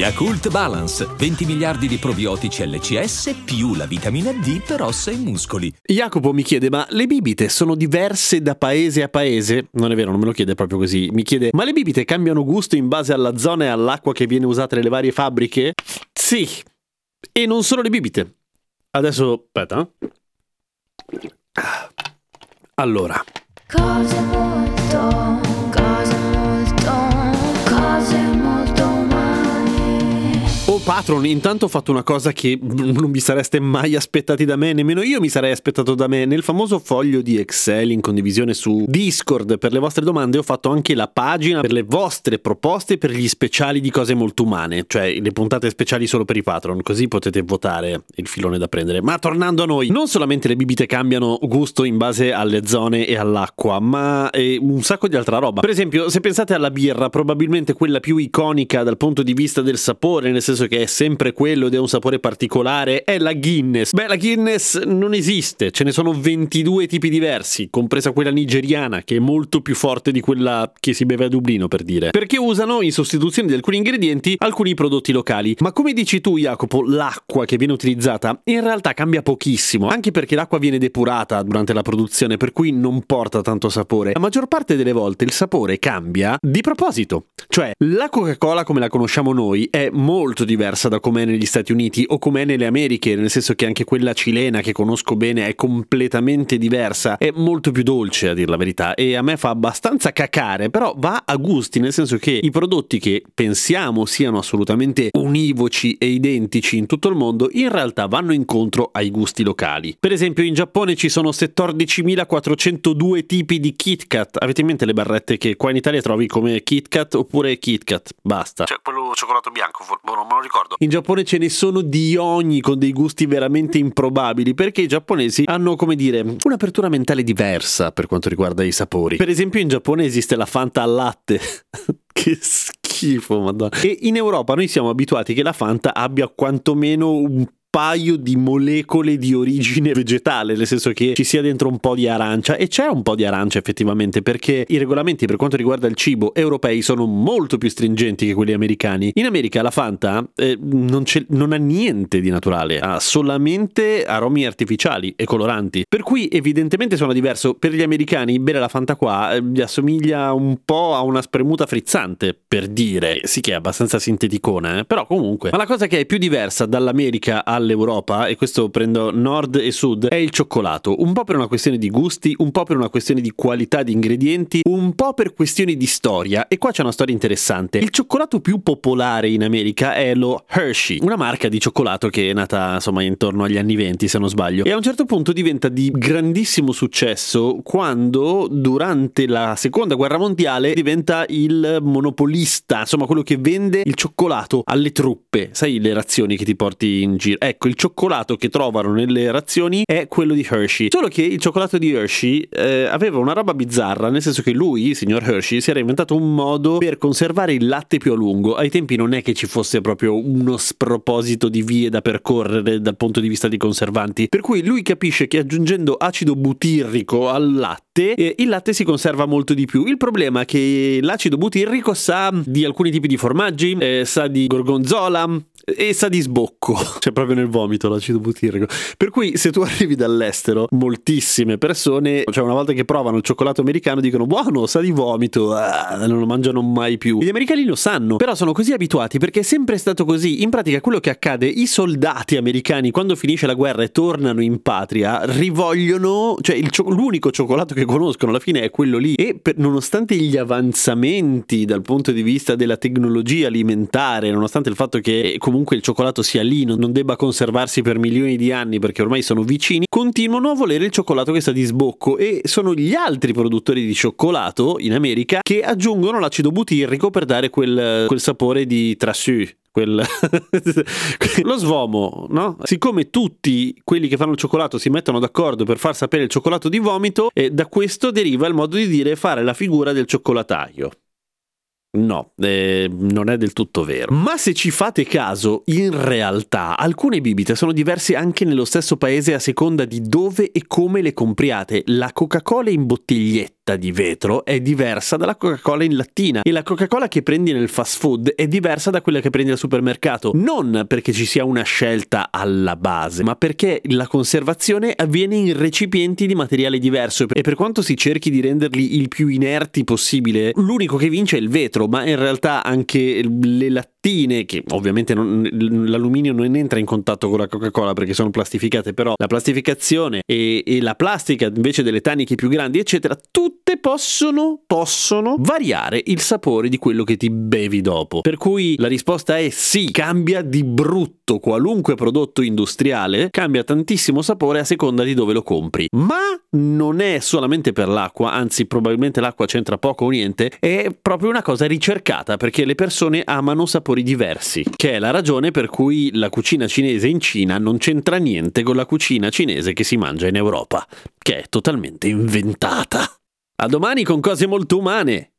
Yakult Balance, 20 miliardi di probiotici LCS più la vitamina D per ossa e muscoli. Jacopo mi chiede, ma le bibite sono diverse da paese a paese? Non è vero, non me lo chiede proprio così. Mi chiede, ma le bibite cambiano gusto in base alla zona e all'acqua che viene usata nelle varie fabbriche? Sì. E non solo le bibite. Adesso, aspetta. eh. Allora, Cose molto, cose molto, patron, intanto ho fatto una cosa che non vi sareste mai aspettati da me, nemmeno io mi sarei aspettato da me. Nel famoso foglio di Excel in condivisione su Discord per le vostre domande ho fatto anche la pagina per le vostre proposte per gli speciali di cose molto umane, cioè le puntate speciali solo per i patron, così potete votare il filone da prendere. Ma tornando a noi, non solamente le bibite cambiano gusto in base alle zone e all'acqua, ma eh, un sacco di altra roba. Per esempio, se pensate alla birra, probabilmente quella più iconica dal punto di vista del sapore, nel senso che è sempre quello ed è un sapore particolare, è la Guinness. Beh, la Guinness non esiste, ce ne sono 22 tipi diversi, compresa quella nigeriana, che è molto più forte di quella che si beve a Dublino, per dire. Perché usano, in sostituzione di alcuni ingredienti, alcuni prodotti locali. Ma come dici tu, Jacopo, l'acqua che viene utilizzata in realtà cambia pochissimo, anche perché l'acqua viene depurata durante la produzione, per cui non porta tanto sapore. La maggior parte delle volte il sapore cambia di proposito. Cioè, la Coca-Cola come la conosciamo noi è molto diversa da com'è negli Stati Uniti o com'è nelle Americhe, nel senso che anche quella cilena che conosco bene è completamente diversa, è molto più dolce a dir la verità e a me fa abbastanza cacare, però va a gusti, nel senso che i prodotti che pensiamo siano assolutamente univoci e identici in tutto il mondo, in realtà vanno incontro ai gusti locali. Per esempio in Giappone ci sono 14.402 tipi di Kit Kat, avete in mente le barrette che qua in Italia trovi come Kit Kat oppure Kit Kat? Basta. Cioè, quello cioccolato bianco, boh, non me lo ricordo. In Giappone ce ne sono di ogni con dei gusti veramente improbabili perché i giapponesi hanno, come dire, un'apertura mentale diversa per quanto riguarda i sapori. Per esempio in Giappone esiste la Fanta al latte. che schifo, madonna. E in Europa noi siamo abituati che la Fanta abbia quantomeno un paio di molecole di origine vegetale, nel senso che ci sia dentro un po' di arancia e c'è un po' di arancia effettivamente perché i regolamenti per quanto riguarda il cibo europei sono molto più stringenti che quelli americani. In America la Fanta eh, non, non ha niente di naturale, ha solamente aromi artificiali e coloranti, per cui evidentemente suona diverso. Per gli americani bere la Fanta qua eh, gli assomiglia un po' a una spremuta frizzante, per dire, sì che è abbastanza sinteticona, eh, però comunque. Ma la cosa che è più diversa dall'America all'Europa, e questo prendo nord e sud, è il cioccolato. Un po' per una questione di gusti, un po' per una questione di qualità di ingredienti, un po' per questioni di storia. E qua c'è una storia interessante. Il cioccolato più popolare in America è lo Hershey, una marca di cioccolato che è nata insomma intorno agli anni 20 se non sbaglio. E a un certo punto diventa di grandissimo successo quando durante la seconda guerra mondiale diventa il monopolista, insomma quello che vende il cioccolato alle truppe. Sai le razioni che ti porti in giro? Ecco, il cioccolato che trovano nelle razioni è quello di Hershey. Solo che il cioccolato di Hershey eh, aveva una roba bizzarra, nel senso che lui, il signor Hershey, si era inventato un modo per conservare il latte più a lungo. Ai tempi non è che ci fosse proprio uno sproposito di vie da percorrere dal punto di vista di conservanti. Per cui lui capisce che aggiungendo acido butirrico al latte, eh, il latte si conserva molto di più. Il problema è che l'acido butirrico sa di alcuni tipi di formaggi, eh, sa di gorgonzola, e sa di sbocco, cioè proprio nel vomito l'acido butirrico. Per cui se tu arrivi dall'estero, moltissime persone, cioè una volta che provano il cioccolato americano dicono buono, sa di vomito, ah, non lo mangiano mai più. Gli americani lo sanno, però sono così abituati perché è sempre stato così. In pratica quello che accade, i soldati americani quando finisce la guerra e tornano in patria, rivogliono, cioè il cio- l'unico cioccolato che conoscono alla fine è quello lì e per- nonostante gli avanzamenti dal punto di vista della tecnologia alimentare, nonostante il fatto che comunque il cioccolato sia lì, non debba conservarsi per milioni di anni perché ormai sono vicini, continuano a volere il cioccolato che sta di sbocco e sono gli altri produttori di cioccolato in America che aggiungono l'acido butirrico per dare quel, quel sapore di trasù. Quel... lo svomo, no? Siccome tutti quelli che fanno il cioccolato si mettono d'accordo per far sapere il cioccolato di vomito, e da questo deriva il modo di dire fare la figura del cioccolataio. No, eh, non è del tutto vero. Ma se ci fate caso, in realtà alcune bibite sono diverse anche nello stesso paese a seconda di dove e come le compriate. La Coca-Cola in bottiglietta di vetro è diversa dalla Coca-Cola in lattina e la Coca-Cola che prendi nel fast food è diversa da quella che prendi al supermercato. Non perché ci sia una scelta alla base, ma perché la conservazione avviene in recipienti di materiale diverso e per quanto si cerchi di renderli il più inerti possibile, l'unico che vince è il vetro ma in realtà anche le lattine, che ovviamente non, l'alluminio non entra in contatto con la Coca-Cola perché sono plastificate, però la plastificazione e, e la plastica invece delle taniche più grandi, eccetera, tutte possono, possono variare il sapore di quello che ti bevi dopo. Per cui la risposta è sì, cambia di brutto qualunque prodotto industriale, cambia tantissimo sapore a seconda di dove lo compri. Ma non è solamente per l'acqua, anzi probabilmente l'acqua c'entra poco o niente, è proprio una cosa ricercata perché le persone amano sapori diversi, che è la ragione per cui la cucina cinese in Cina non c'entra niente con la cucina cinese che si mangia in Europa, che è totalmente inventata. A domani con cose molto umane!